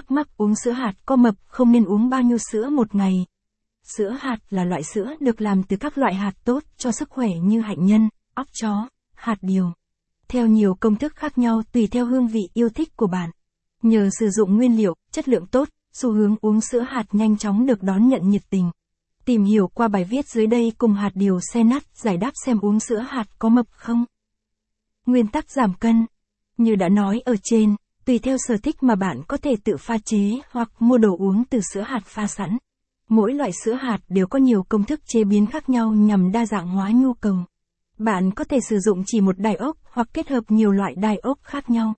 thắc mắc uống sữa hạt có mập không nên uống bao nhiêu sữa một ngày. Sữa hạt là loại sữa được làm từ các loại hạt tốt cho sức khỏe như hạnh nhân, óc chó, hạt điều. Theo nhiều công thức khác nhau tùy theo hương vị yêu thích của bạn. Nhờ sử dụng nguyên liệu, chất lượng tốt, xu hướng uống sữa hạt nhanh chóng được đón nhận nhiệt tình. Tìm hiểu qua bài viết dưới đây cùng hạt điều xe nát giải đáp xem uống sữa hạt có mập không. Nguyên tắc giảm cân. Như đã nói ở trên, tùy theo sở thích mà bạn có thể tự pha chế hoặc mua đồ uống từ sữa hạt pha sẵn. Mỗi loại sữa hạt đều có nhiều công thức chế biến khác nhau nhằm đa dạng hóa nhu cầu. Bạn có thể sử dụng chỉ một đài ốc hoặc kết hợp nhiều loại đài ốc khác nhau.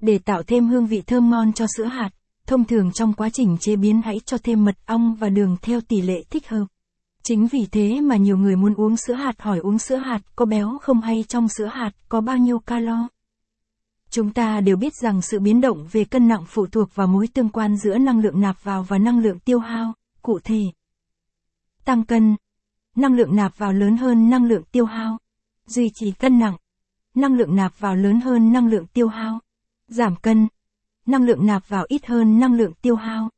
Để tạo thêm hương vị thơm ngon cho sữa hạt, thông thường trong quá trình chế biến hãy cho thêm mật ong và đường theo tỷ lệ thích hợp. Chính vì thế mà nhiều người muốn uống sữa hạt hỏi uống sữa hạt có béo không hay trong sữa hạt có bao nhiêu calo. Chúng ta đều biết rằng sự biến động về cân nặng phụ thuộc vào mối tương quan giữa năng lượng nạp vào và năng lượng tiêu hao, cụ thể. Tăng cân. Năng lượng nạp vào lớn hơn năng lượng tiêu hao. Duy trì cân nặng. Năng lượng nạp vào lớn hơn năng lượng tiêu hao. Giảm cân. Năng lượng nạp vào ít hơn năng lượng tiêu hao.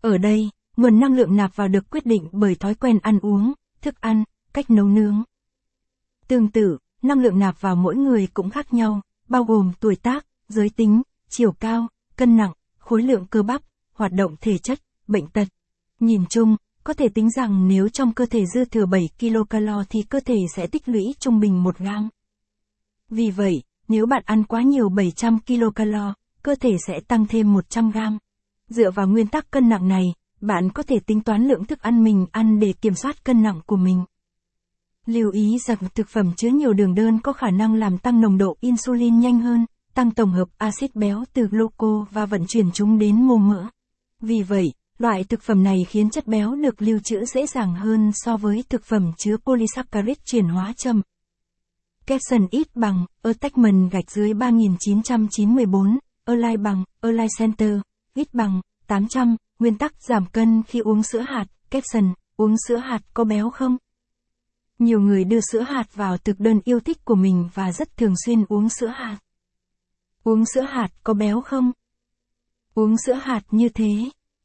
Ở đây, nguồn năng lượng nạp vào được quyết định bởi thói quen ăn uống, thức ăn, cách nấu nướng. Tương tự, năng lượng nạp vào mỗi người cũng khác nhau, bao gồm tuổi tác, giới tính, chiều cao, cân nặng, khối lượng cơ bắp, hoạt động thể chất, bệnh tật. Nhìn chung, có thể tính rằng nếu trong cơ thể dư thừa 7 kcal thì cơ thể sẽ tích lũy trung bình 1 gram. Vì vậy, nếu bạn ăn quá nhiều 700 kcal, cơ thể sẽ tăng thêm 100 gram. Dựa vào nguyên tắc cân nặng này, bạn có thể tính toán lượng thức ăn mình ăn để kiểm soát cân nặng của mình. Lưu ý rằng thực phẩm chứa nhiều đường đơn có khả năng làm tăng nồng độ insulin nhanh hơn, tăng tổng hợp axit béo từ gluco và vận chuyển chúng đến mô mỡ. Vì vậy, loại thực phẩm này khiến chất béo được lưu trữ dễ dàng hơn so với thực phẩm chứa polysaccharide chuyển hóa chậm. Capson ít bằng, attachment gạch dưới 3994, Align bằng, Align Center, ít bằng, 800, nguyên tắc giảm cân khi uống sữa hạt, capson, uống sữa hạt có béo không? Nhiều người đưa sữa hạt vào thực đơn yêu thích của mình và rất thường xuyên uống sữa hạt. Uống sữa hạt có béo không? Uống sữa hạt như thế,